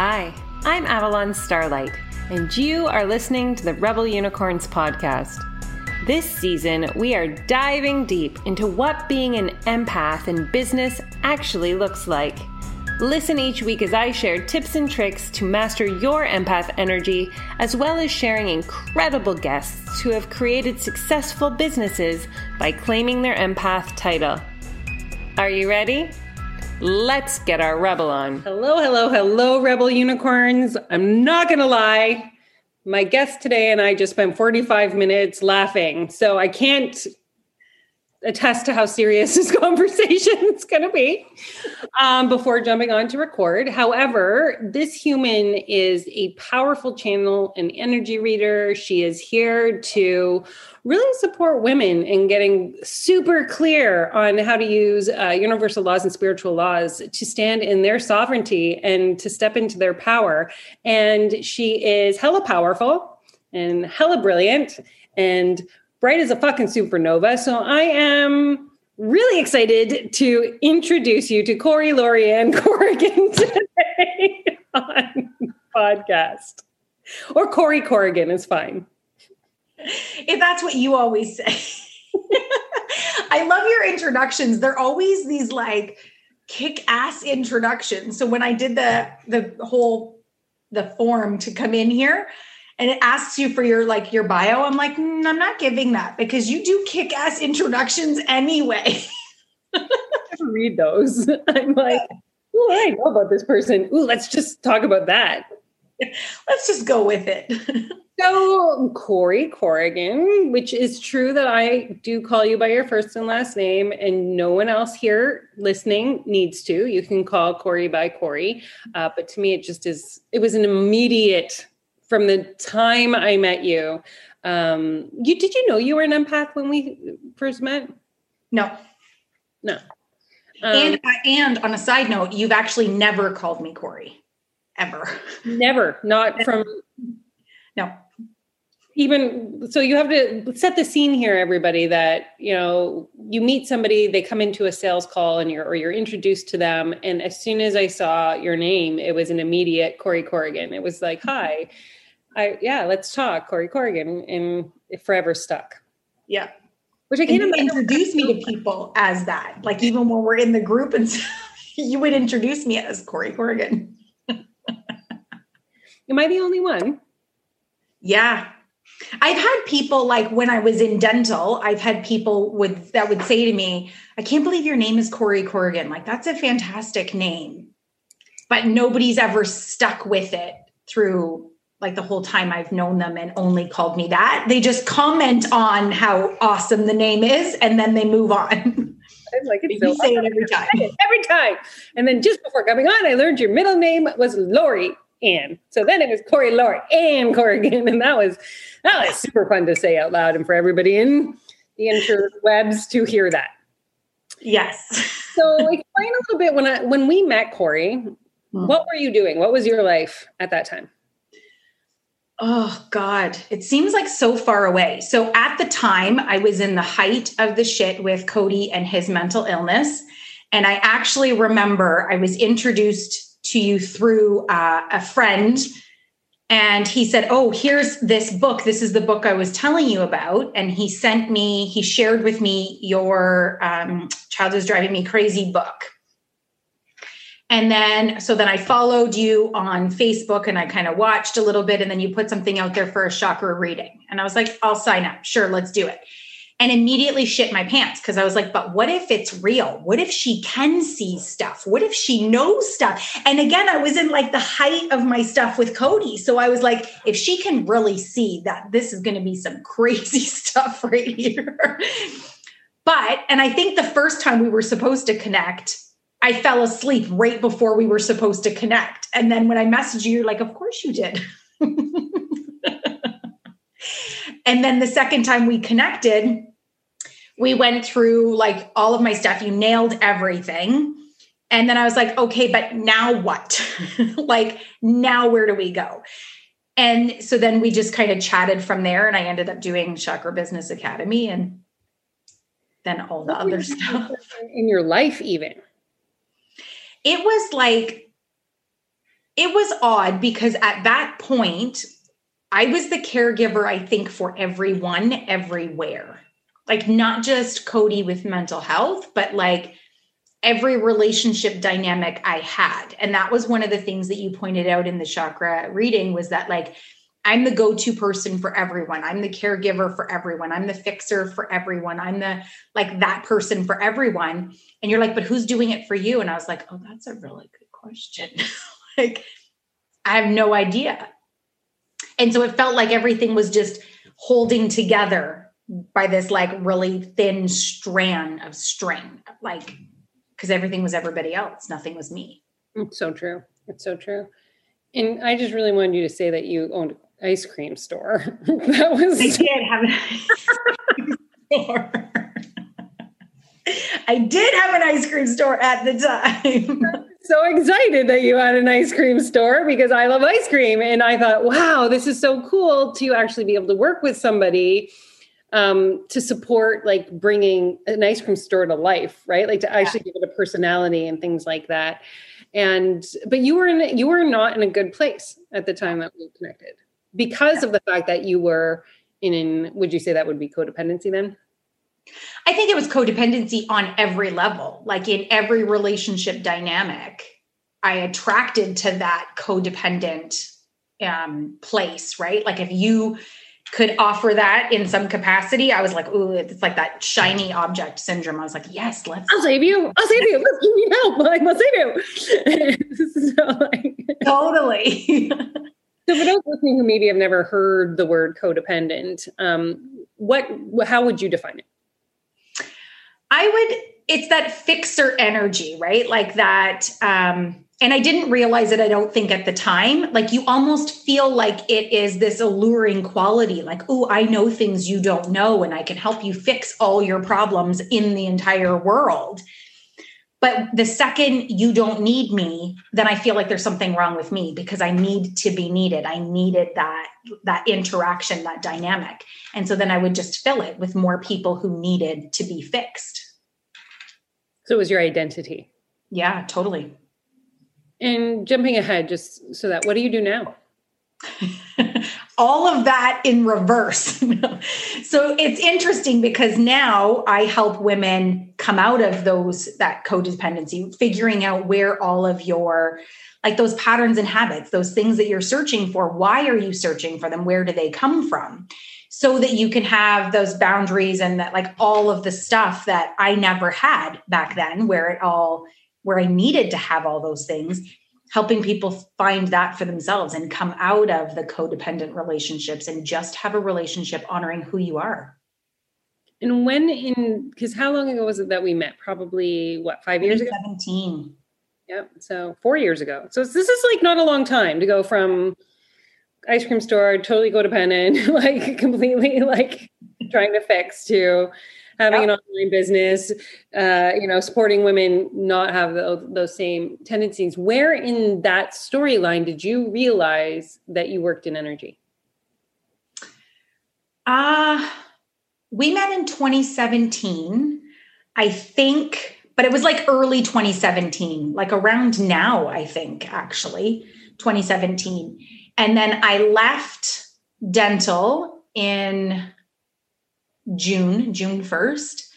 Hi, I'm Avalon Starlight, and you are listening to the Rebel Unicorns podcast. This season, we are diving deep into what being an empath in business actually looks like. Listen each week as I share tips and tricks to master your empath energy, as well as sharing incredible guests who have created successful businesses by claiming their empath title. Are you ready? Let's get our rebel on. Hello, hello, hello, rebel unicorns. I'm not going to lie. My guest today and I just spent 45 minutes laughing. So I can't attest to how serious this conversation is going to be um, before jumping on to record. However, this human is a powerful channel and energy reader. She is here to really support women in getting super clear on how to use uh, universal laws and spiritual laws to stand in their sovereignty and to step into their power. And she is hella powerful and hella brilliant and bright as a fucking supernova. So I am really excited to introduce you to Corrie Lorianne Corrigan today on podcast. Or Corrie Corrigan is fine. If that's what you always say. I love your introductions. They're always these like kick ass introductions. So when I did the the whole the form to come in here, and it asks you for your like your bio i'm like mm, i'm not giving that because you do kick-ass introductions anyway. I read those. I'm like oh i know about this person. Ooh let's just talk about that. Let's just go with it. So corrie corrigan which is true that i do call you by your first and last name and no one else here listening needs to. You can call corrie by corrie uh, but to me it just is it was an immediate from the time I met you. Um, you did you know you were an empath when we first met? No, no. Um, and and on a side note, you've actually never called me Corrie, ever. Never, not from. No. Even so, you have to set the scene here, everybody. That you know, you meet somebody, they come into a sales call, and you're or you're introduced to them, and as soon as I saw your name, it was an immediate Corrie Corrigan. It was like, hi I yeah, let's talk, Corrie Corrigan, and forever stuck. Yeah. Which I can't introduce me to people as that. Like even when we're in the group and you would introduce me as Corrie Corrigan. Am I the only one? Yeah. I've had people like when I was in dental, I've had people would that would say to me, I can't believe your name is Corrie Corrigan. Like that's a fantastic name. But nobody's ever stuck with it through like the whole time I've known them and only called me that. They just comment on how awesome the name is and then they move on. I like it. You say it every time. Every time. And then just before coming on, I learned your middle name was Lori Ann. So then it was Corrie Lori Ann Corrigan. And that was that was super fun to say out loud and for everybody in the interwebs to hear that. Yes. so explain a little bit when I when we met Corrie, hmm. what were you doing? What was your life at that time? Oh God, it seems like so far away. So at the time, I was in the height of the shit with Cody and his mental illness. And I actually remember I was introduced to you through uh, a friend. And he said, Oh, here's this book. This is the book I was telling you about. And he sent me, he shared with me your um, Child is Driving Me Crazy book. And then, so then I followed you on Facebook and I kind of watched a little bit. And then you put something out there for a chakra reading. And I was like, I'll sign up. Sure, let's do it. And immediately shit my pants because I was like, but what if it's real? What if she can see stuff? What if she knows stuff? And again, I was in like the height of my stuff with Cody. So I was like, if she can really see that this is going to be some crazy stuff right here. but, and I think the first time we were supposed to connect, I fell asleep right before we were supposed to connect. And then when I messaged you, you're like, of course you did. and then the second time we connected, we went through like all of my stuff. You nailed everything. And then I was like, okay, but now what? like, now where do we go? And so then we just kind of chatted from there. And I ended up doing Chakra Business Academy and then all the other stuff. In your life, even it was like it was odd because at that point, I was the caregiver, I think, for everyone everywhere. Like, not just Cody with mental health, but like every relationship dynamic I had. And that was one of the things that you pointed out in the chakra reading was that, like, I'm the go to person for everyone. I'm the caregiver for everyone. I'm the fixer for everyone. I'm the like that person for everyone. And you're like, but who's doing it for you? And I was like, oh, that's a really good question. like, I have no idea. And so it felt like everything was just holding together by this like really thin strand of string, like, because everything was everybody else, nothing was me. It's so true. It's so true. And I just really wanted you to say that you owned ice cream store. that was. I did have an ice cream store. I did have an ice cream store at the time so excited that you had an ice cream store because I love ice cream. And I thought, wow, this is so cool to actually be able to work with somebody um, to support like bringing an ice cream store to life, right? Like to actually give it a personality and things like that. And but you were in you were not in a good place at the time that we connected because yeah. of the fact that you were in, in would you say that would be codependency then? I think it was codependency on every level, like in every relationship dynamic. I attracted to that codependent um, place, right? Like if you could offer that in some capacity, I was like, ooh, it's like that shiny object syndrome. I was like, yes, let's. I'll save you. I'll save you. Let's give me help. Like, I'll save you. so, like, totally. So for those listening who maybe have never heard the word codependent, um, what, how would you define it? I would, it's that fixer energy, right? Like that. Um, and I didn't realize it, I don't think at the time. Like you almost feel like it is this alluring quality, like, oh, I know things you don't know, and I can help you fix all your problems in the entire world. But the second you don't need me, then I feel like there's something wrong with me because I need to be needed. I needed that that interaction, that dynamic. And so then I would just fill it with more people who needed to be fixed. So it was your identity. Yeah, totally. And jumping ahead, just so that, what do you do now? All of that in reverse. so it's interesting because now I help women come out of those, that codependency, figuring out where all of your, like those patterns and habits, those things that you're searching for, why are you searching for them? Where do they come from? so that you can have those boundaries and that like all of the stuff that I never had back then where it all where I needed to have all those things helping people find that for themselves and come out of the codependent relationships and just have a relationship honoring who you are. And when in because how long ago was it that we met? Probably what, 5 years ago? 17. Yep. So 4 years ago. So this is like not a long time to go from ice cream store, totally codependent, like completely like trying to fix to having yep. an online business, uh, you know, supporting women not have those, those same tendencies. Where in that storyline did you realize that you worked in energy? Uh, we met in 2017. I think, but it was like early 2017, like around now, I think, actually, 2017 and then I left dental in June, June 1st.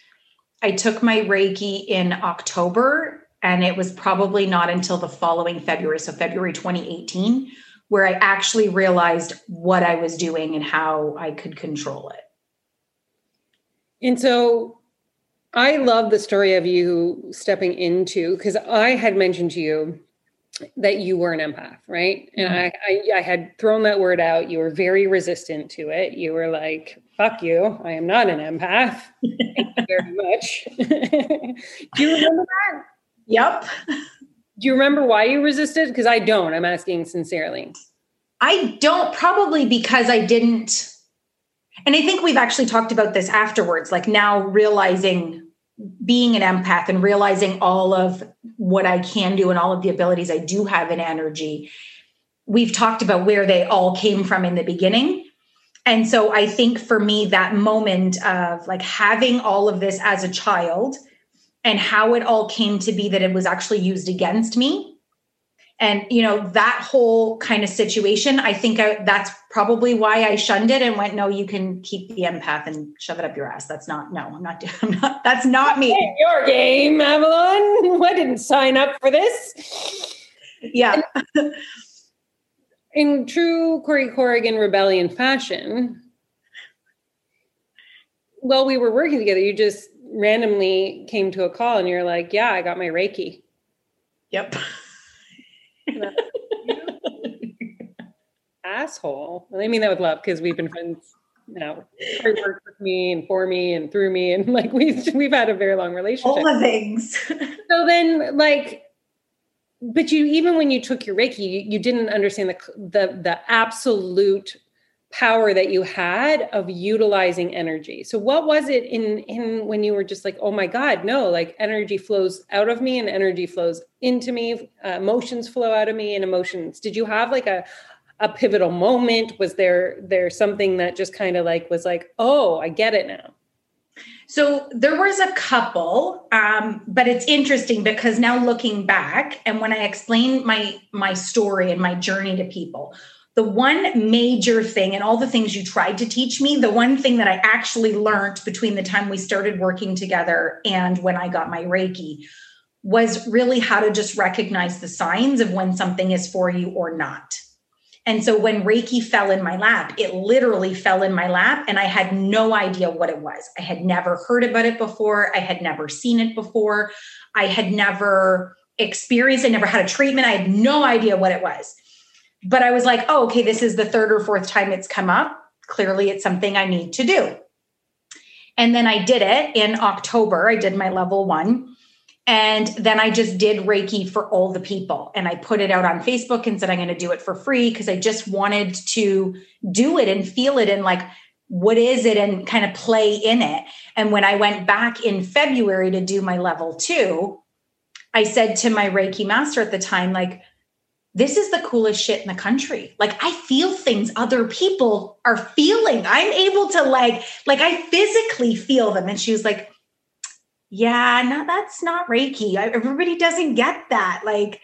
I took my Reiki in October, and it was probably not until the following February, so February 2018, where I actually realized what I was doing and how I could control it. And so I love the story of you stepping into, because I had mentioned to you that you were an empath, right? And mm-hmm. I, I, I, had thrown that word out. You were very resistant to it. You were like, fuck you, I am not an empath. Thank you very much. Do you remember that? Yep. Do you remember why you resisted? Because I don't. I'm asking sincerely. I don't, probably because I didn't. And I think we've actually talked about this afterwards, like now realizing being an empath and realizing all of what I can do and all of the abilities I do have in energy, we've talked about where they all came from in the beginning. And so I think for me, that moment of like having all of this as a child and how it all came to be that it was actually used against me. And you know that whole kind of situation i think I, that's probably why i shunned it and went no you can keep the empath and shove it up your ass. That's not no i'm not i'm not that's not me. Your game avalon. I didn't sign up for this? Yeah in true corrie corrigan rebellion fashion while we were working together you just randomly came to a call and you're like yeah i got my reiki yep asshole. I mean that with love because we've been friends now. He worked with me and for me and through me, and like we've we've had a very long relationship. All the things. so then, like, but you even when you took your Reiki, you, you didn't understand the the the absolute power that you had of utilizing energy. So what was it in in when you were just like, "Oh my god, no, like energy flows out of me and energy flows into me, uh, emotions flow out of me and emotions." Did you have like a a pivotal moment? Was there there something that just kind of like was like, "Oh, I get it now." So there was a couple, um, but it's interesting because now looking back, and when I explain my my story and my journey to people, the one major thing and all the things you tried to teach me, the one thing that I actually learned between the time we started working together and when I got my Reiki was really how to just recognize the signs of when something is for you or not. And so when Reiki fell in my lap, it literally fell in my lap and I had no idea what it was. I had never heard about it before. I had never seen it before. I had never experienced, I never had a treatment. I had no idea what it was but I was like, oh, okay, this is the third or fourth time it's come up. Clearly, it's something I need to do. And then I did it in October. I did my level one. And then I just did Reiki for all the people. And I put it out on Facebook and said, I'm going to do it for free because I just wanted to do it and feel it and like, what is it and kind of play in it. And when I went back in February to do my level two, I said to my Reiki master at the time, like, this is the coolest shit in the country. Like I feel things other people are feeling. I'm able to like, like I physically feel them. And she was like, yeah, no, that's not Reiki. Everybody doesn't get that. Like,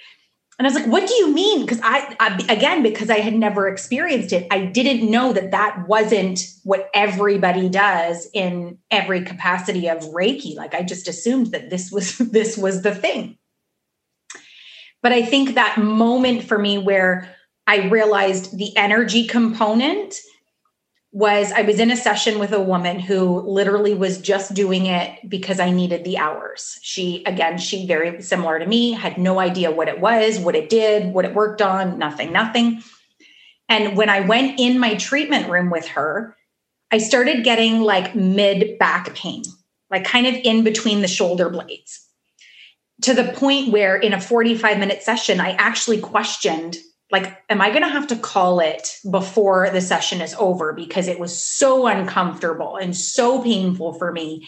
and I was like, what do you mean? Because I, I, again, because I had never experienced it, I didn't know that that wasn't what everybody does in every capacity of Reiki. Like I just assumed that this was, this was the thing. But I think that moment for me where I realized the energy component was I was in a session with a woman who literally was just doing it because I needed the hours. She, again, she very similar to me, had no idea what it was, what it did, what it worked on, nothing, nothing. And when I went in my treatment room with her, I started getting like mid back pain, like kind of in between the shoulder blades to the point where in a 45 minute session, I actually questioned like, am I going to have to call it before the session is over? Because it was so uncomfortable and so painful for me.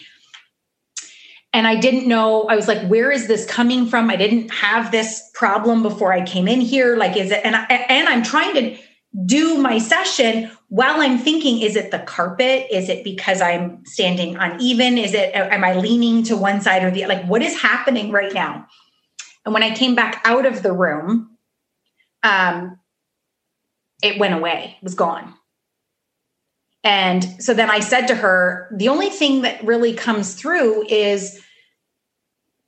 And I didn't know, I was like, where is this coming from? I didn't have this problem before I came in here. Like, is it, and, I, and I'm trying to do my session while I'm thinking, is it the carpet? Is it because I'm standing uneven? Is it, am I leaning to one side or the other? like, what is happening right now? And when I came back out of the room, um, it went away, it was gone. And so then I said to her, the only thing that really comes through is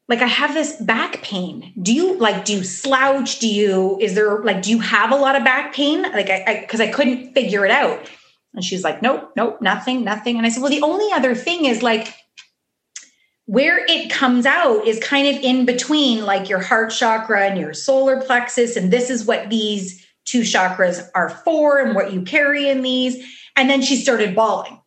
like I have this back pain. Do you like do you slouch? Do you is there like do you have a lot of back pain? Like I because I, I couldn't figure it out. And she's like, nope, nope, nothing, nothing. And I said, well, the only other thing is like where it comes out is kind of in between like your heart chakra and your solar plexus. And this is what these two chakras are for and what you carry in these. And then she started bawling.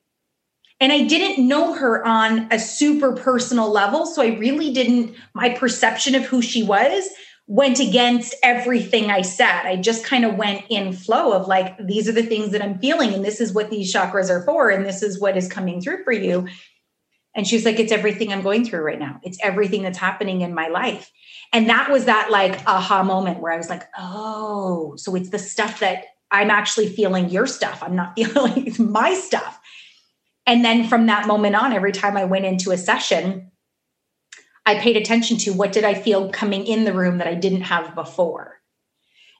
And I didn't know her on a super personal level. So I really didn't, my perception of who she was went against everything I said. I just kind of went in flow of like, these are the things that I'm feeling, and this is what these chakras are for, and this is what is coming through for you. And she's like, it's everything I'm going through right now. It's everything that's happening in my life. And that was that like aha moment where I was like, oh, so it's the stuff that I'm actually feeling your stuff. I'm not feeling it's my stuff. And then from that moment on, every time I went into a session, I paid attention to what did I feel coming in the room that I didn't have before.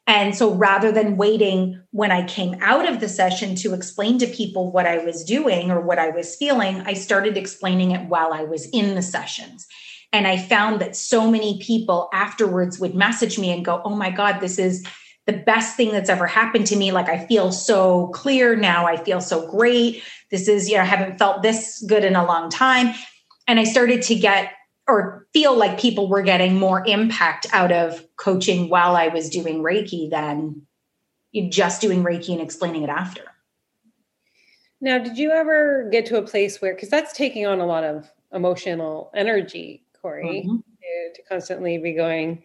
And so rather than waiting when I came out of the session to explain to people what I was doing or what I was feeling, I started explaining it while I was in the sessions. And I found that so many people afterwards would message me and go, Oh my God, this is the best thing that's ever happened to me. Like, I feel so clear now. I feel so great. This is, you know, I haven't felt this good in a long time. And I started to get or feel like people were getting more impact out of coaching while I was doing Reiki than just doing Reiki and explaining it after. Now, did you ever get to a place where, because that's taking on a lot of emotional energy, Corrie, mm-hmm. to, to constantly be going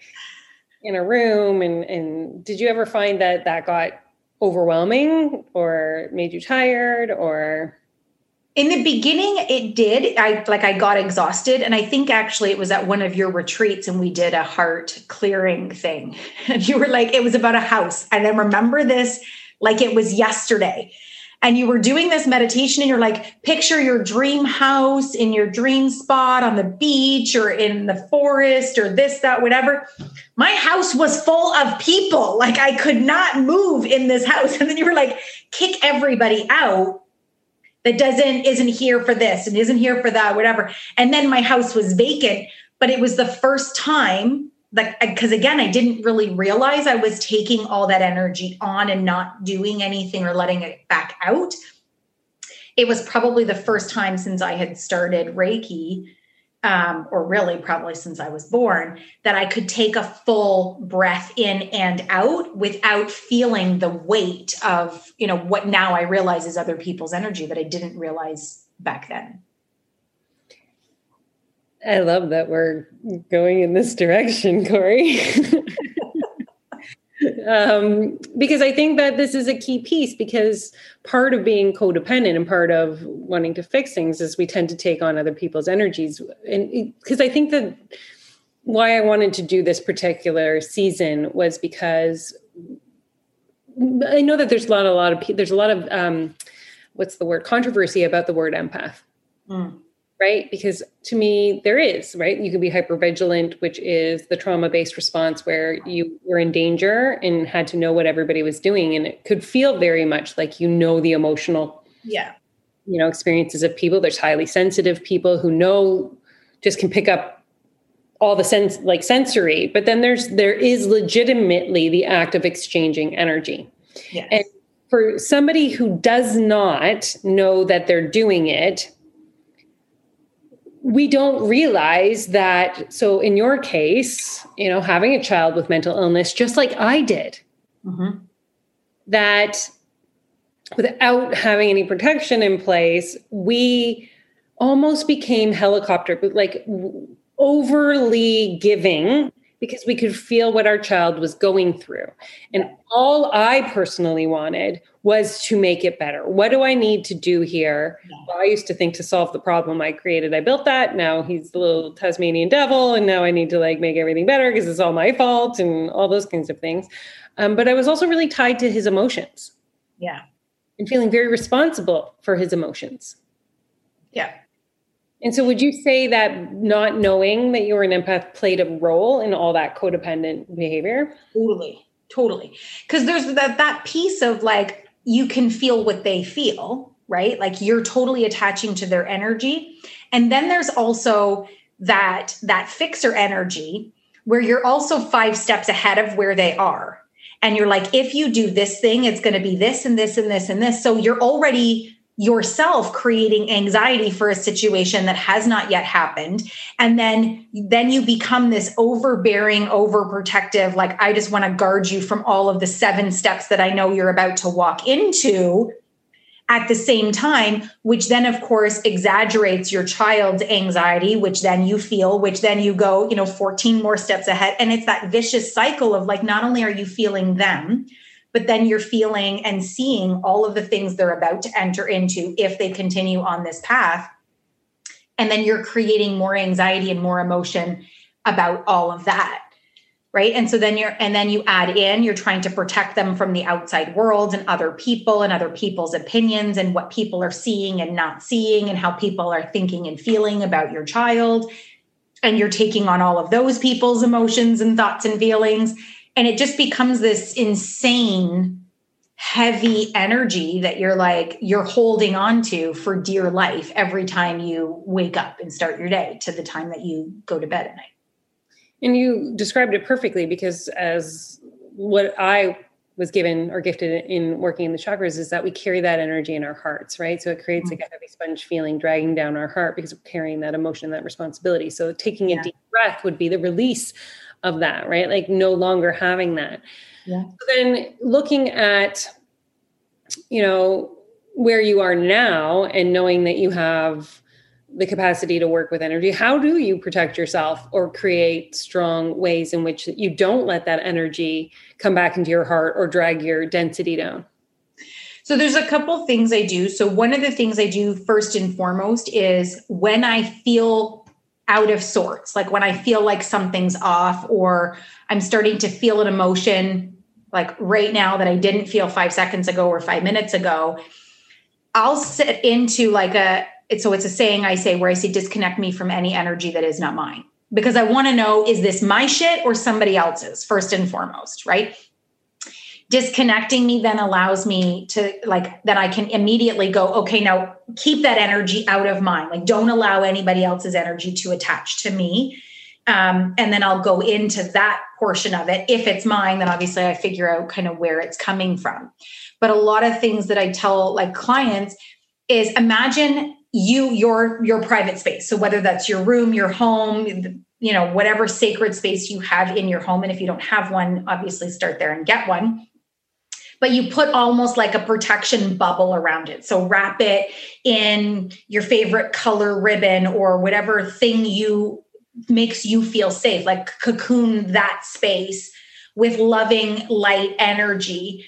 in a room and and did you ever find that that got overwhelming or made you tired or in the beginning it did. I like i got exhausted and i think actually it was at one of your retreats and we did a heart clearing thing. And you were like it was about a house. And i remember this like it was yesterday. And you were doing this meditation and you're like picture your dream house in your dream spot on the beach or in the forest or this that whatever. My house was full of people. Like i could not move in this house. And then you were like kick everybody out that doesn't isn't here for this and isn't here for that whatever. And then my house was vacant but it was the first time like because again i didn't really realize i was taking all that energy on and not doing anything or letting it back out. It was probably the first time since i had started reiki um, or really probably since i was born that i could take a full breath in and out without feeling the weight of you know what now i realize is other people's energy that i didn't realize back then I love that we're going in this direction, Corrie. um, because I think that this is a key piece because part of being codependent and part of wanting to fix things is we tend to take on other people's energies. And because I think that why I wanted to do this particular season was because I know that there's a lot, a lot of there's a lot of um, what's the word controversy about the word empath. Mm right? Because to me, there is, right? You can be hypervigilant, which is the trauma based response where you were in danger and had to know what everybody was doing. And it could feel very much like you know the emotional, yeah, you know, experiences of people. There's highly sensitive people who know just can pick up all the sense like sensory, but then there's there is legitimately the act of exchanging energy. Yes. And for somebody who does not know that they're doing it, we don't realize that so in your case you know having a child with mental illness just like i did mm-hmm. that without having any protection in place we almost became helicopter but like overly giving because we could feel what our child was going through. And all I personally wanted was to make it better. What do I need to do here? Well, I used to think to solve the problem I created, I built that. Now he's the little Tasmanian devil, and now I need to like make everything better because it's all my fault and all those kinds of things. Um, but I was also really tied to his emotions. Yeah. And feeling very responsible for his emotions. Yeah. And so, would you say that not knowing that you were an empath played a role in all that codependent behavior? Totally, totally. Because there's that that piece of like you can feel what they feel, right? Like you're totally attaching to their energy, and then there's also that that fixer energy where you're also five steps ahead of where they are, and you're like, if you do this thing, it's going to be this and this and this and this. So you're already yourself creating anxiety for a situation that has not yet happened. And then then you become this overbearing overprotective like i just want to guard you from all of the seven steps that i know you're about to walk into at the same time which then of course exaggerates your child's anxiety which then you feel which then you go you know 14 more steps ahead. And it's that vicious cycle of like not only are you feeling them but then you're feeling and seeing all of the things they're about to enter into if they continue on this path. And then you're creating more anxiety and more emotion about all of that. Right. And so then you're, and then you add in, you're trying to protect them from the outside world and other people and other people's opinions and what people are seeing and not seeing and how people are thinking and feeling about your child. And you're taking on all of those people's emotions and thoughts and feelings and it just becomes this insane heavy energy that you're like you're holding on to for dear life every time you wake up and start your day to the time that you go to bed at night and you described it perfectly because as what i was given or gifted in working in the chakras is that we carry that energy in our hearts right so it creates mm-hmm. like a heavy sponge feeling dragging down our heart because we're carrying that emotion that responsibility so taking yeah. a deep breath would be the release of that right like no longer having that yeah. So then looking at, you know, where you are now and knowing that you have the capacity to work with energy, how do you protect yourself or create strong ways in which you don't let that energy come back into your heart or drag your density down? So there's a couple things I do. So one of the things I do first and foremost is when I feel out of sorts, like when I feel like something's off or I'm starting to feel an emotion like right now that I didn't feel five seconds ago or five minutes ago, I'll sit into like a, so it's a saying I say where I say, disconnect me from any energy that is not mine. Because I want to know, is this my shit or somebody else's, first and foremost, right? Disconnecting me then allows me to, like, then I can immediately go, okay, now keep that energy out of mine. Like, don't allow anybody else's energy to attach to me um, and then I'll go into that portion of it. If it's mine, then obviously I figure out kind of where it's coming from. But a lot of things that I tell like clients is imagine you your your private space. So whether that's your room, your home, you know, whatever sacred space you have in your home and if you don't have one, obviously start there and get one but you put almost like a protection bubble around it. So wrap it in your favorite color ribbon or whatever thing you makes you feel safe, like cocoon that space with loving light energy.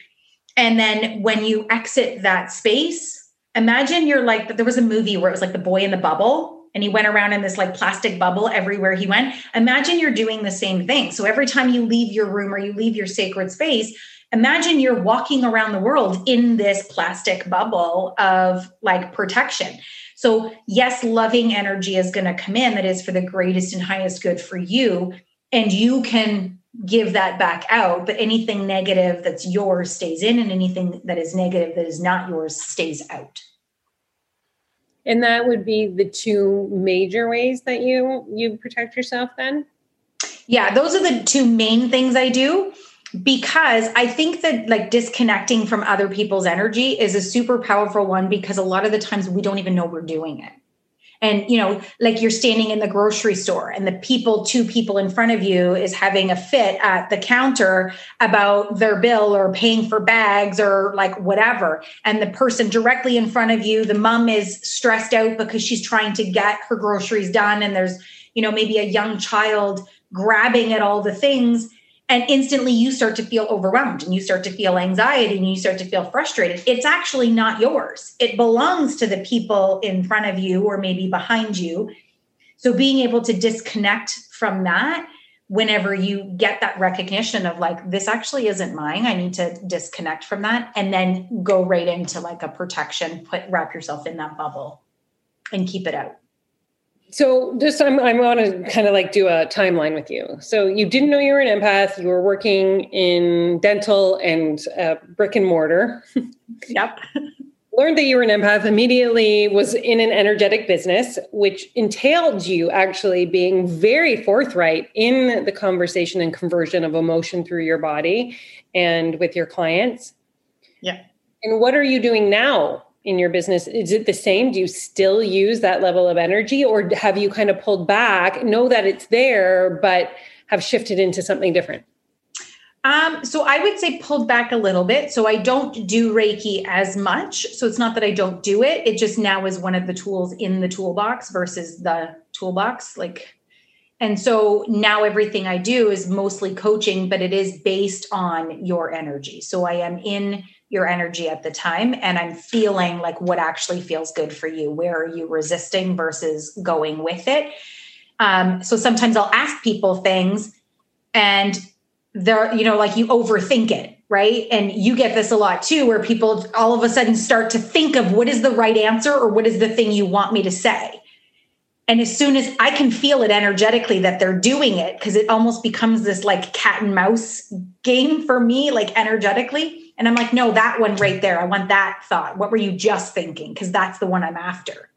And then when you exit that space, imagine you're like, there was a movie where it was like the boy in the bubble and he went around in this like plastic bubble everywhere he went. Imagine you're doing the same thing. So every time you leave your room or you leave your sacred space, imagine you're walking around the world in this plastic bubble of like protection. So, yes, loving energy is going to come in that is for the greatest and highest good for you. And you can give that back out. But anything negative that's yours stays in, and anything that is negative that is not yours stays out. And that would be the two major ways that you you protect yourself then? Yeah, those are the two main things I do because I think that like disconnecting from other people's energy is a super powerful one because a lot of the times we don't even know we're doing it. And you know, like you're standing in the grocery store and the people, two people in front of you is having a fit at the counter about their bill or paying for bags or like whatever. And the person directly in front of you, the mom is stressed out because she's trying to get her groceries done and there's, you know, maybe a young child grabbing at all the things and instantly you start to feel overwhelmed and you start to feel anxiety and you start to feel frustrated. It's actually not yours. It belongs to the people in front of you or maybe behind you. So being able to disconnect from that whenever you get that recognition of like this actually isn't mine i need to disconnect from that and then go right into like a protection put wrap yourself in that bubble and keep it out so just I'm I want to kind of like do a timeline with you. So you didn't know you were an empath. You were working in dental and uh, brick and mortar. Yep. Learned that you were an empath immediately. Was in an energetic business, which entailed you actually being very forthright in the conversation and conversion of emotion through your body and with your clients. Yeah. And what are you doing now in your business is it the same do you still use that level of energy or have you kind of pulled back know that it's there but have shifted into something different um, so I would say pulled back a little bit. So I don't do Reiki as much. So it's not that I don't do it. It just now is one of the tools in the toolbox versus the toolbox. Like, and so now everything I do is mostly coaching, but it is based on your energy. So I am in your energy at the time and i'm feeling like what actually feels good for you. Where are you resisting versus going with it? Um, so sometimes i'll ask people things and they're you know like you overthink it right? And you get this a lot too where people all of a sudden start to think of what is the right answer or what is the thing you want me to say. And as soon as I can feel it energetically that they're doing it, because it almost becomes this like cat and mouse game for me, like energetically. And I'm like, no, that one right there. I want that thought. What were you just thinking? Because that's the one I'm after.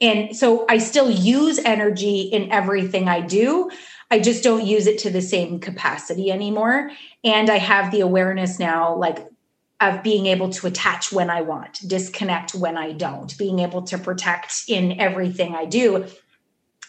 And so I still use energy in everything I do. I just don't use it to the same capacity anymore. And I have the awareness now, like of being able to attach when I want, disconnect when I don't, being able to protect in everything I do.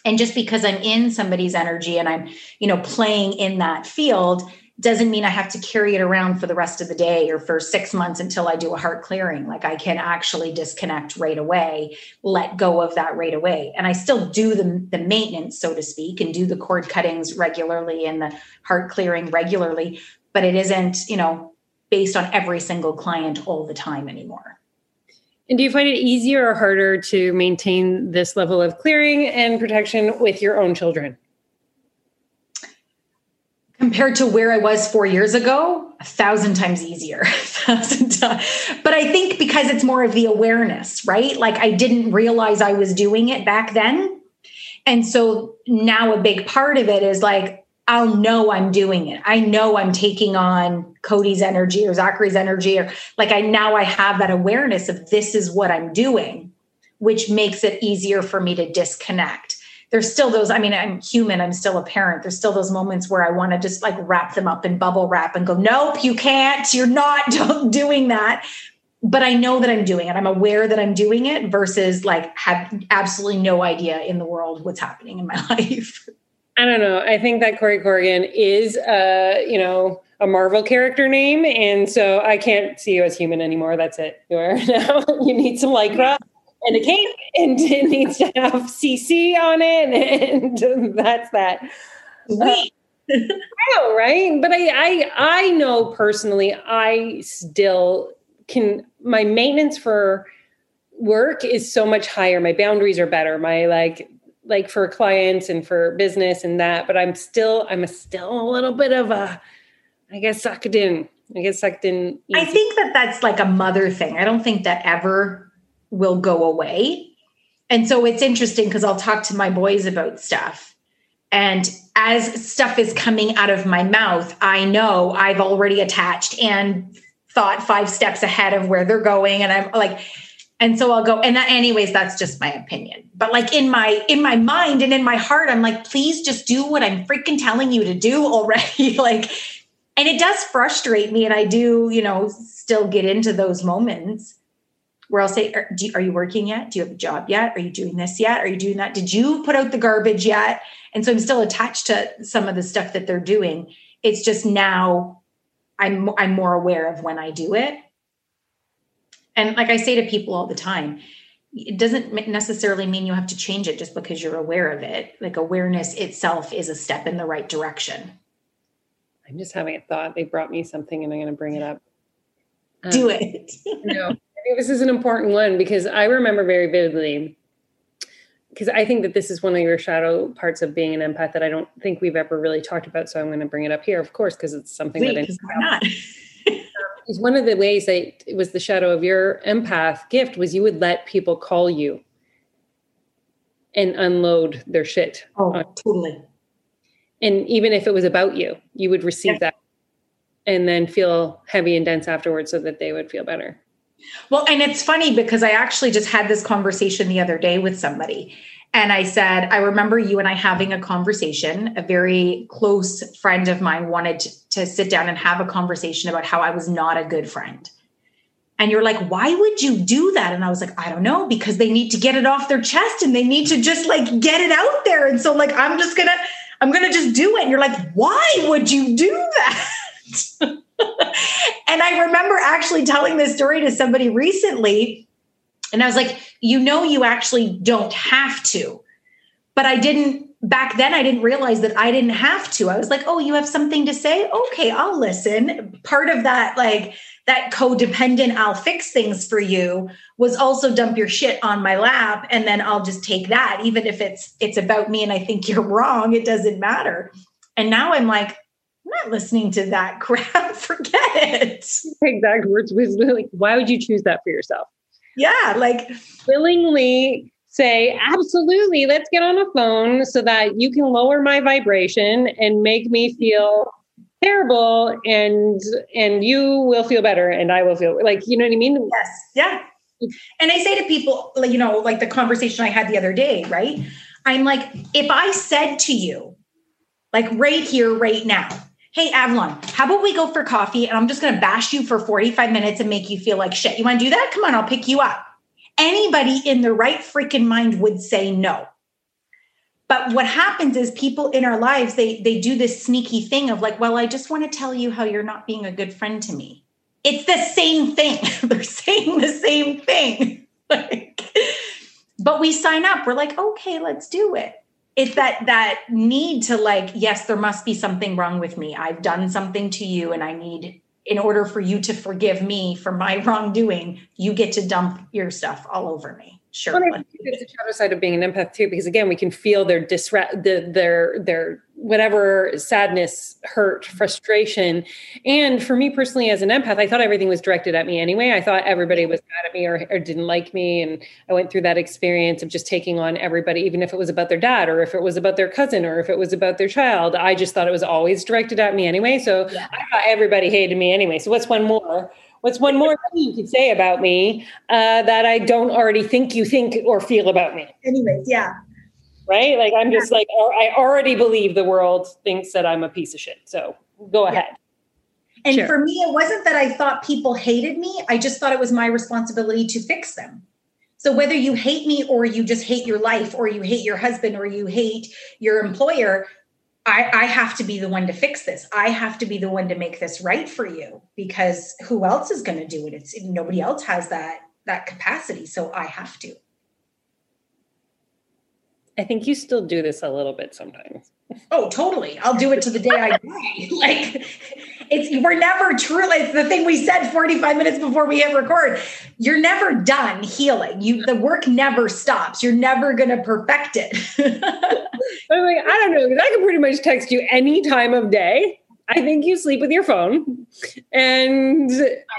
And just because I'm in somebody's energy and I'm, you know, playing in that field doesn't mean I have to carry it around for the rest of the day or for six months until I do a heart clearing. Like I can actually disconnect right away, let go of that right away. And I still do the, the maintenance, so to speak, and do the cord cuttings regularly and the heart clearing regularly. But it isn't, you know, based on every single client all the time anymore. And do you find it easier or harder to maintain this level of clearing and protection with your own children? Compared to where I was four years ago, a thousand times easier. But I think because it's more of the awareness, right? Like I didn't realize I was doing it back then. And so now a big part of it is like, I'll know I'm doing it. I know I'm taking on Cody's energy or Zachary's energy, or like I now I have that awareness of this is what I'm doing, which makes it easier for me to disconnect. There's still those, I mean, I'm human, I'm still a parent. There's still those moments where I want to just like wrap them up in bubble wrap and go, nope, you can't, you're not doing that. But I know that I'm doing it. I'm aware that I'm doing it versus like have absolutely no idea in the world what's happening in my life. I don't know. I think that Corrie Corrigan is, uh, you know, a Marvel character name, and so I can't see you as human anymore. That's it. You are now. you need some lycra and a cape, and it needs to have CC on it, and that's that. Sweet. Uh, I know, right? But I, I, I know personally, I still can. My maintenance for work is so much higher. My boundaries are better. My like like for clients and for business and that, but I'm still I'm a still a little bit of a I guess sucked in. I get sucked in. Easy. I think that that's like a mother thing. I don't think that ever will go away. And so it's interesting because I'll talk to my boys about stuff. And as stuff is coming out of my mouth, I know I've already attached and thought five steps ahead of where they're going. And I'm like, and so i'll go and that, anyways that's just my opinion but like in my in my mind and in my heart i'm like please just do what i'm freaking telling you to do already like and it does frustrate me and i do you know still get into those moments where i'll say are, do, are you working yet do you have a job yet are you doing this yet are you doing that did you put out the garbage yet and so i'm still attached to some of the stuff that they're doing it's just now i'm i'm more aware of when i do it and like I say to people all the time, it doesn't necessarily mean you have to change it just because you're aware of it. Like awareness itself is a step in the right direction. I'm just having a thought. They brought me something and I'm going to bring it up. Um, Do it. no, I think this is an important one because I remember very vividly because I think that this is one of your shadow parts of being an empath that I don't think we've ever really talked about. So I'm going to bring it up here, of course, because it's something Wait, that I not is one of the ways that it was the shadow of your empath gift was you would let people call you and unload their shit. Oh, totally. And even if it was about you, you would receive yeah. that and then feel heavy and dense afterwards so that they would feel better. Well, and it's funny because I actually just had this conversation the other day with somebody and I said, I remember you and I having a conversation. A very close friend of mine wanted to, sit down and have a conversation about how I was not a good friend. And you're like, why would you do that? And I was like, I don't know, because they need to get it off their chest and they need to just like get it out there. And so, like, I'm just gonna, I'm gonna just do it. And you're like, why would you do that? and I remember actually telling this story to somebody recently and I was like, you know, you actually don't have to. But I didn't, back then, I didn't realize that I didn't have to. I was like, oh, you have something to say? Okay, I'll listen. Part of that, like, that codependent, I'll fix things for you was also dump your shit on my lap and then I'll just take that. Even if it's it's about me and I think you're wrong, it doesn't matter. And now I'm like, I'm not listening to that crap. Forget it. Exact words was like, why would you choose that for yourself? yeah like willingly say, absolutely, let's get on a phone so that you can lower my vibration and make me feel terrible and and you will feel better and I will feel like you know what I mean? Yes. Yeah. And I say to people, like, you know, like the conversation I had the other day, right? I'm like, if I said to you, like right here, right now, hey, Avalon, how about we go for coffee and I'm just going to bash you for 45 minutes and make you feel like shit? You want to do that? Come on, I'll pick you up. Anybody in the right freaking mind would say no. But what happens is people in our lives, they, they do this sneaky thing of like, well, I just want to tell you how you're not being a good friend to me. It's the same thing. They're saying the same thing. like, but we sign up. We're like, okay, let's do it it's that that need to like yes there must be something wrong with me. I've done something to you and i need in order for you to forgive me for my wrongdoing you get to dump your stuff all over me. Sure. Well, it's the shadow side of being an empath too because again we can feel their disre- the, their their whatever sadness, hurt, frustration. And for me personally, as an empath, I thought everything was directed at me anyway. I thought everybody was mad at me or, or, didn't like me. And I went through that experience of just taking on everybody, even if it was about their dad or if it was about their cousin or if it was about their child. I just thought it was always directed at me anyway. So yeah. I thought everybody hated me anyway. So what's one more? What's one more thing you could say about me uh, that I don't already think you think or feel about me? Anyways, yeah right? Like I'm just like oh, I already believe the world thinks that I'm a piece of shit. So go ahead. Yeah. And sure. for me, it wasn't that I thought people hated me. I just thought it was my responsibility to fix them. So whether you hate me or you just hate your life or you hate your husband or you hate your employer, I, I have to be the one to fix this. I have to be the one to make this right for you because who else is going to do it? It's nobody else has that that capacity. So I have to. I think you still do this a little bit sometimes. Oh, totally. I'll do it to the day I die. like it's we're never truly it's the thing we said 45 minutes before we hit record. You're never done healing. You the work never stops. You're never gonna perfect it. I'm like, I don't know, because I can pretty much text you any time of day. I think you sleep with your phone. And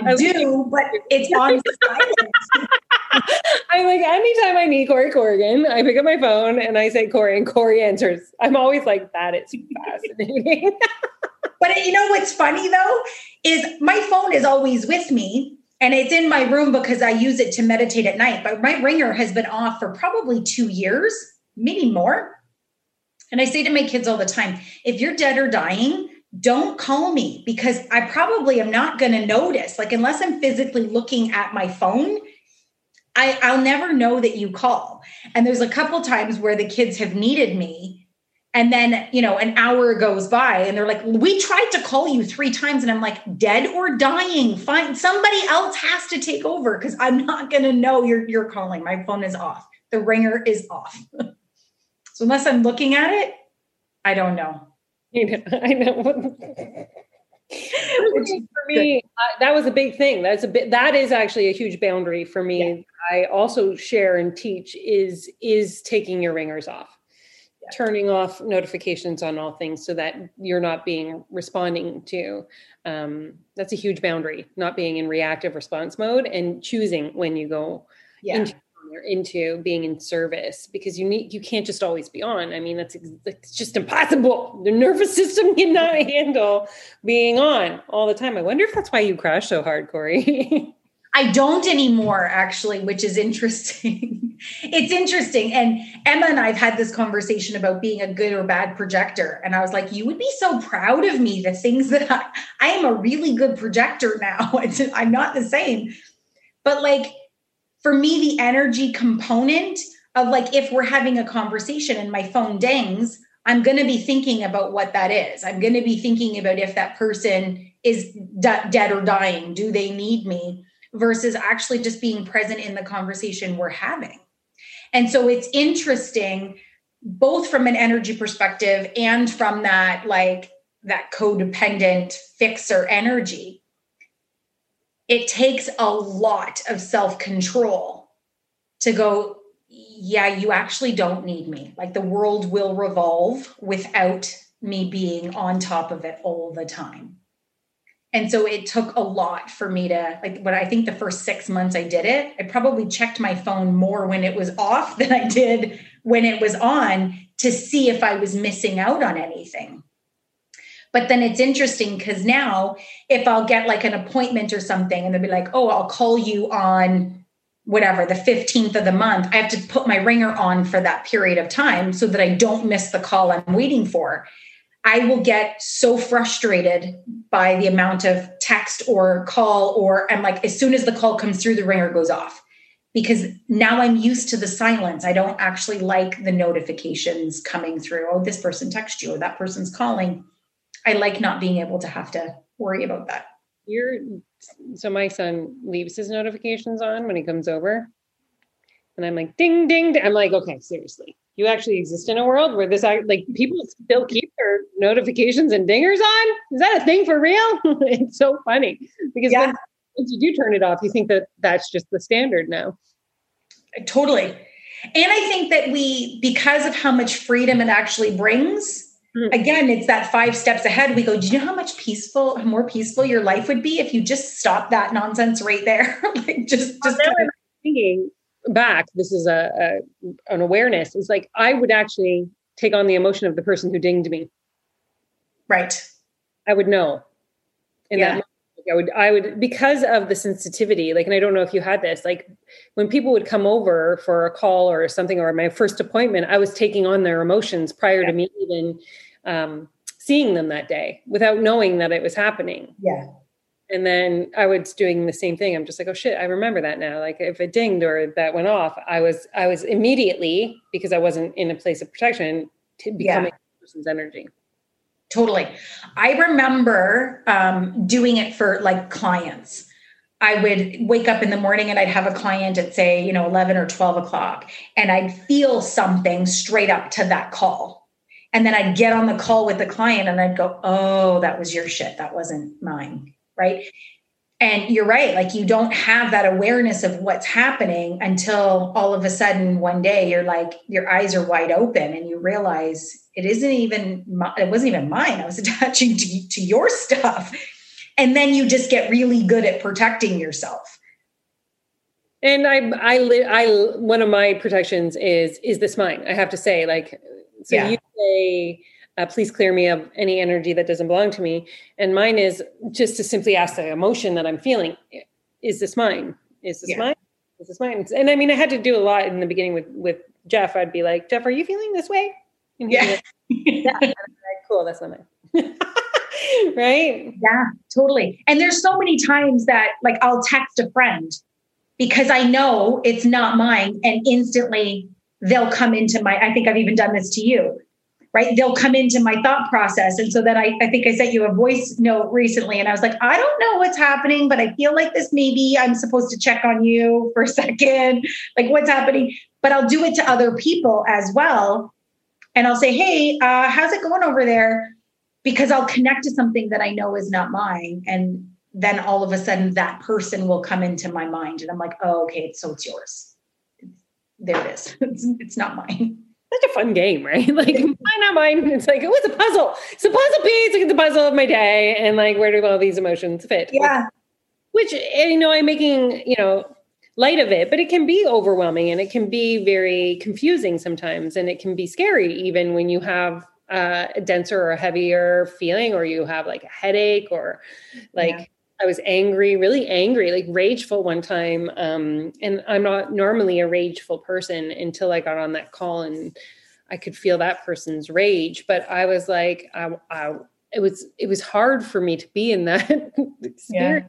I do, but it's on silent. I'm like, anytime I need Corrie Corrigan, I pick up my phone and I say Corrie, and Corrie answers. I'm always like, that is fascinating. but you know what's funny though is my phone is always with me and it's in my room because I use it to meditate at night. But my ringer has been off for probably two years, maybe more. And I say to my kids all the time if you're dead or dying, don't call me because I probably am not going to notice. Like, unless I'm physically looking at my phone, I, I'll never know that you call. And there's a couple times where the kids have needed me. And then, you know, an hour goes by and they're like, we tried to call you three times. And I'm like, dead or dying. Fine. Somebody else has to take over because I'm not going to know you're, you're calling. My phone is off. The ringer is off. so unless I'm looking at it, I don't know. I know. for me, uh, that was a big thing. That's a bit. That is actually a huge boundary for me. Yeah. I also share and teach is is taking your ringers off, yeah. turning off notifications on all things so that you're not being responding to. Um, that's a huge boundary. Not being in reactive response mode and choosing when you go yeah. into into being in service because you need you can't just always be on. I mean that's it's just impossible. The nervous system cannot handle being on all the time. I wonder if that's why you crash so hard corrie. I don't anymore actually which is interesting. It's interesting. And emma and i've had this conversation about being a good or bad projector. And i was like you would be so proud of me the things that i, I am a really good projector now. I'm not the same. But like for me, the energy component of like if we're having a conversation and my phone dings, I'm going to be thinking about what that is. I'm going to be thinking about if that person is dead or dying. Do they need me? Versus actually just being present in the conversation we're having. And so it's interesting, both from an energy perspective and from that, like, that codependent fixer energy it takes a lot of self control to go, yeah, you actually don't need me. Like the world will revolve without me being on top of it all the time. And so it took a lot for me to like when I think the first six months I did it, I probably checked my phone more when it was off than I did when it was on to see if I was missing out on anything. But then it's interesting because now if I'll get like an appointment or something and they'll be like, oh, I'll call you on whatever, the 15th of the month, I have to put my ringer on for that period of time so that I don't miss the call I'm waiting for. I will get so frustrated by the amount of text or call, or I'm like, as soon as the call comes through, the ringer goes off because now I'm used to the silence. I don't actually like the notifications coming through. Oh, this person texted you, or that person's calling. I like not being able to have to worry about that. You're so my son leaves his notifications on when he comes over. And I'm like, ding, ding, ding. I'm like, okay, seriously. You actually exist in a world where this like people still keep their notifications and dingers on? Is that a thing for real? it's so funny because yeah. when, once you do turn it off, you think that that's just the standard now. Totally. And I think that we, because of how much freedom it actually brings. Mm-hmm. Again, it's that five steps ahead. We go, do you know how much peaceful, more peaceful your life would be if you just stop that nonsense right there? like just, just well, thinking back, this is a, a an awareness. It's like I would actually take on the emotion of the person who dinged me. Right. I would know. In yeah. that I would, I would, because of the sensitivity, like, and I don't know if you had this, like when people would come over for a call or something, or my first appointment, I was taking on their emotions prior yeah. to me even um, seeing them that day without knowing that it was happening. Yeah. And then I was doing the same thing. I'm just like, oh shit, I remember that now. Like if it dinged or that went off, I was I was immediately because I wasn't in a place of protection to becoming yeah. person's energy. Totally. I remember um, doing it for like clients. I would wake up in the morning and I'd have a client at say, you know, 11 or 12 o'clock, and I'd feel something straight up to that call and then I'd get on the call with the client and I'd go, oh, that was your shit. That wasn't mine. Right. And you're right. Like you don't have that awareness of what's happening until all of a sudden one day you're like, your eyes are wide open and you realize it isn't even, it wasn't even mine. I was attaching to, to your stuff. And then you just get really good at protecting yourself. And I, I, I, one of my protections is, is this mine? I have to say, like, so yeah. you say, uh, please clear me of any energy that doesn't belong to me. And mine is just to simply ask the emotion that I'm feeling. Is this mine? Is this yeah. mine? Is this mine? And I mean, I had to do a lot in the beginning with, with Jeff. I'd be like, Jeff, are you feeling this way? And yeah. Like, yeah. Like, cool. That's not mine. right? Yeah, totally. And there's so many times that like I'll text a friend because I know it's not mine and instantly they'll come into my, I think I've even done this to you, right? They'll come into my thought process. And so then I, I think I sent you a voice note recently and I was like, I don't know what's happening, but I feel like this maybe I'm supposed to check on you for a second, like what's happening. But I'll do it to other people as well. And I'll say, hey, uh, how's it going over there? Because I'll connect to something that I know is not mine. And then all of a sudden that person will come into my mind. And I'm like, oh, okay, so it's yours there it is. It's, it's not mine. Such a fun game, right? Like mine, not mine. It's like, oh, it's a puzzle. It's a puzzle piece. Look at the puzzle of my day, and like, where do all these emotions fit? Yeah. Which eh, you know, I'm making you know light of it, but it can be overwhelming and it can be very confusing sometimes, and it can be scary even when you have uh, a denser or a heavier feeling, or you have like a headache, or like. Yeah I was angry, really angry, like rageful one time. Um, and I'm not normally a rageful person until I got on that call and I could feel that person's rage. But I was like, I, I, it was it was hard for me to be in that experience. Yeah.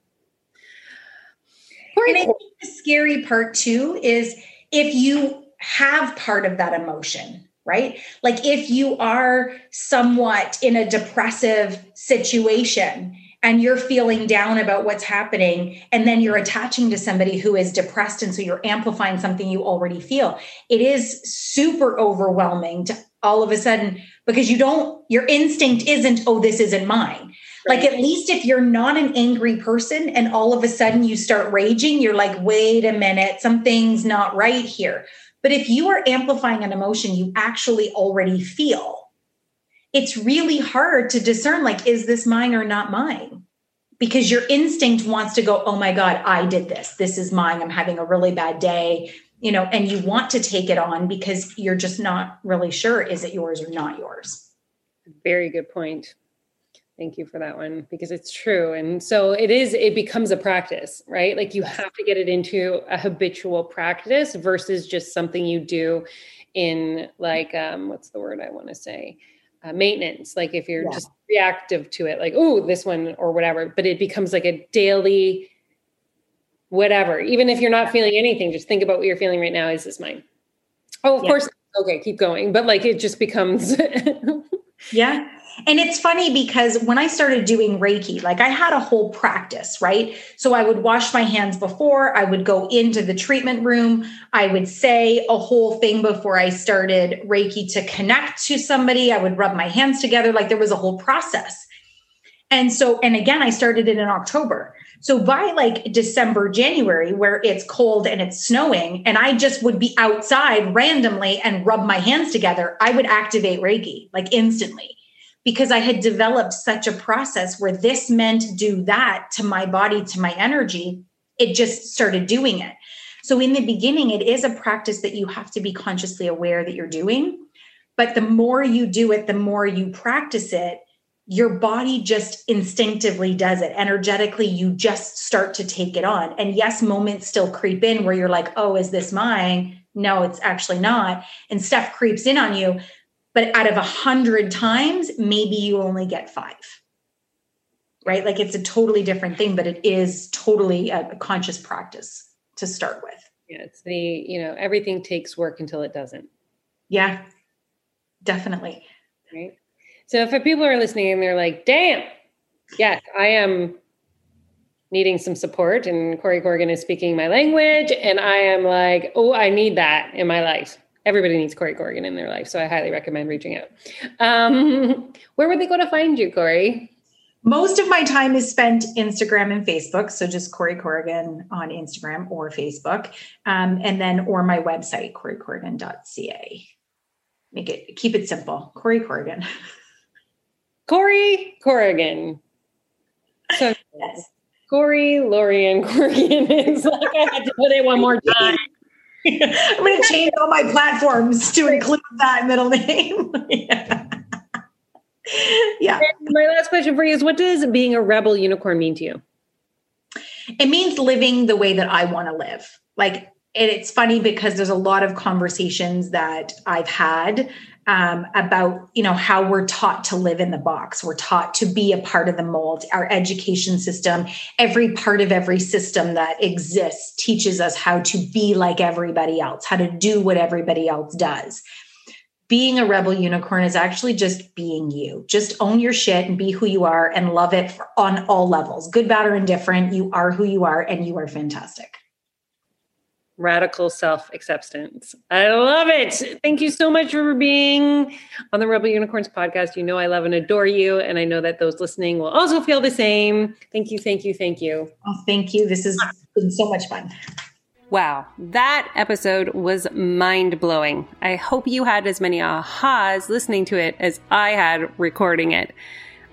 And I think the scary part too is if you have part of that emotion, right? Like if you are somewhat in a depressive situation and you're feeling down about what's happening and then you're attaching to somebody who is depressed and so you're amplifying something you already feel. It is super overwhelming to all of a sudden because you don't your instinct isn't oh this isn't mine. Right. like at least if you're not an angry person and all of a sudden you start raging you're like wait a minute something's not right here. But if you are amplifying an emotion you actually already feel it's really hard to discern like is this mine or not mine because your instinct wants to go, oh my God, I did this. This is mine. I'm having a really bad day, you know, and you want to take it on because you're just not really sure is it yours or not yours. Very good point. Thank you for that one because it's true. And so it is, it becomes a practice, right? Like you have to get it into a habitual practice versus just something you do in like, um, what's the word I want to say? Uh, maintenance. Like if you're yeah. just reactive to it, like, oh, this one or whatever, but it becomes like a daily whatever. Even if you're not feeling anything, just think about what you're feeling right now. Is this mine? Oh, of yeah. course. Okay, keep going. But like it just becomes. yeah. And it's funny because when I started doing Reiki, like I had a whole practice, right? So I would wash my hands before, I would go into the treatment room, I would say a whole thing before I started Reiki to connect to somebody, I would rub my hands together. Like there was a whole process. And so, and again, I started it in October. So by like December, January, where it's cold and it's snowing, and I just would be outside randomly and rub my hands together, I would activate Reiki like instantly because I had developed such a process where this meant do that to my body, to my energy. It just started doing it. So in the beginning, it is a practice that you have to be consciously aware that you're doing. But the more you do it, the more you practice it, your body just instinctively does it. Energetically, you just start to take it on. And yes, moments still creep in where you're like, oh, is this mine? No, it's actually not. And stuff creeps in on you. But out of a hundred times, maybe you only get five. Right? Like it's a totally different thing, but it is totally a, conscious practice to start with. Yeah, it's the, you know, everything takes work until it doesn't. Yeah, definitely. Right. So if people are listening and they're like, damn, yes, I am needing some support and Corrie Corrigan is speaking my language and I am like, oh, I need that in my life. Everybody needs Corrie Corrigan in their life. So I highly recommend reaching out. Um, where would they go to find you, Corrie? Most of my time is spent Instagram and Facebook. So just Corrie Corrigan on Instagram or Facebook. Um, and then, or my website, corriecorrigan.ca. Make it, keep it simple. Corrie Corrigan. Corrie Corrigan. So yes. Corrie Lorian Corrigan is like I had to put it one more time. I'm going to change all my platforms to include that middle name. yeah. yeah. And my last question for you is what does being a rebel unicorn mean to you? It means living the way that I want to live. Like, it's funny because there's a lot of conversations that I've had um, about you know how we're taught to live in the box. We're taught to be a part of the mold. Our education system every part of every system that exists teaches us how to be like everybody else how to do what everybody else does. Being a rebel unicorn is actually just being you. Just own your shit and be who you are and love it on all levels. Good bad or indifferent you are who you are and you are fantastic radical self acceptance. I love it. Thank you so much for being on the Rebel Unicorns podcast. You know, I love and adore you. And I know that those listening will also feel the same. Thank you, thank you, thank you. Oh, thank you. This has been so much fun. Wow, that episode was mind blowing. I hope you had as many ahas listening to it as I had recording it.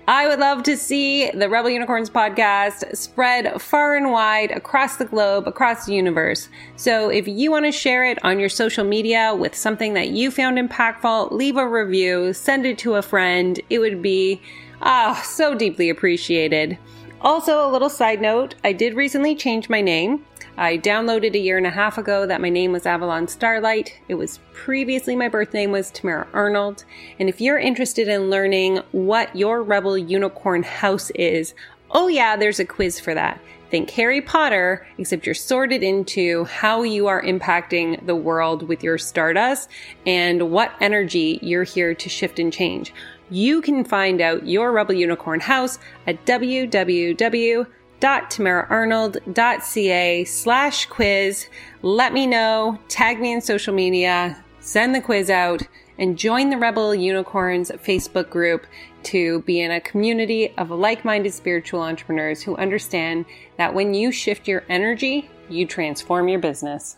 I would love to see the Rebel Unicorns podcast spread far and wide across the globe, across the universe. So if you want to share it on your social media with something that you found impactful, leave a review, send it to a friend. It would be ah oh, so deeply appreciated. Also, a little side note, I did recently change my name. I downloaded a year and a half ago that my name was Avalon Starlight. It was previously my birth name was Tamara Arnold. And if you're interested in learning what your Rebel Unicorn house is, oh yeah, there's a quiz for that. Think Harry Potter, except you're sorted into how you are impacting the world with your stardust and what energy you're here to shift and change. You can find out your Rebel Unicorn house at www www.tamaraarnold.ca slash quiz. Let me know, tag me in social media, send the quiz out, and join the Rebel Unicorns Facebook group to be in a community of like minded spiritual entrepreneurs who understand that when you shift your energy, you transform your business.